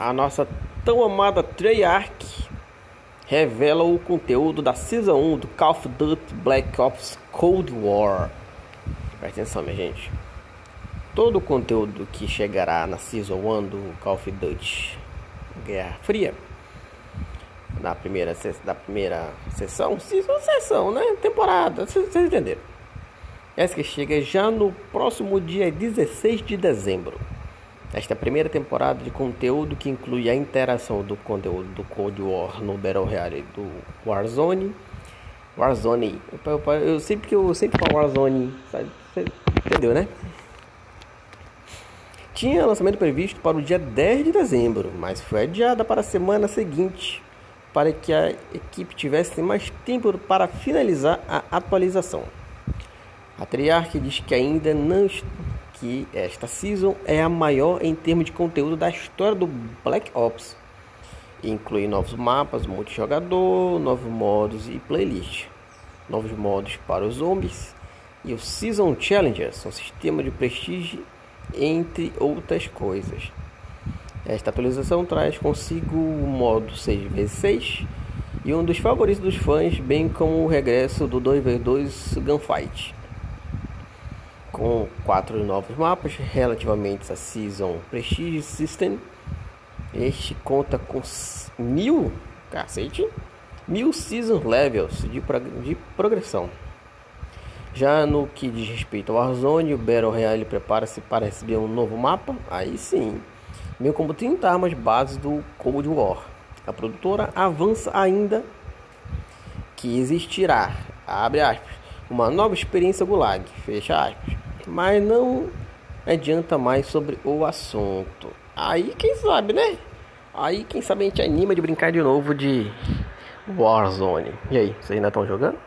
a nossa tão amada Treyarch revela o conteúdo da Season 1 do Call of Duty Black Ops Cold War. Presta atenção, minha gente. Todo o conteúdo que chegará na Season 1 do Call of Duty Guerra Fria, da primeira, da primeira sessão, season, sessão, né? Temporada, vocês entenderam. Essa que chega já no próximo dia 16 de dezembro. Esta primeira temporada de conteúdo que inclui a interação do conteúdo do Cold War no Battle Royale do Warzone. Warzone, eu, eu, sempre que eu sempre falo Warzone, sabe? Entendeu, né? Tinha lançamento previsto para o dia 10 de dezembro, mas foi adiada para a semana seguinte, para que a equipe tivesse mais tempo para finalizar a atualização. A Triarch diz que ainda não que esta season é a maior em termos de conteúdo da história do Black Ops. Inclui novos mapas, multijogador, novos modos e playlist, novos modos para os zombies e o Season Challengers, um sistema de prestígio entre outras coisas. Esta atualização traz consigo o modo 6x6 e um dos favoritos dos fãs, bem como o regresso do 2x2 Gunfight com quatro novos mapas relativamente a Season Prestige System. Este conta com mil, cacete, mil Season Levels de, de progressão. Já no que diz respeito ao Warzone, o Battle Royale prepara-se para receber um novo mapa. Aí sim, meio como 30 armas bases do Cold War. A produtora avança ainda que existirá, abre aspas, uma nova experiência Gulag, fecha aspas mas não adianta mais sobre o assunto. Aí quem sabe, né? Aí quem sabe a gente anima de brincar de novo de Warzone. E aí, vocês ainda estão jogando?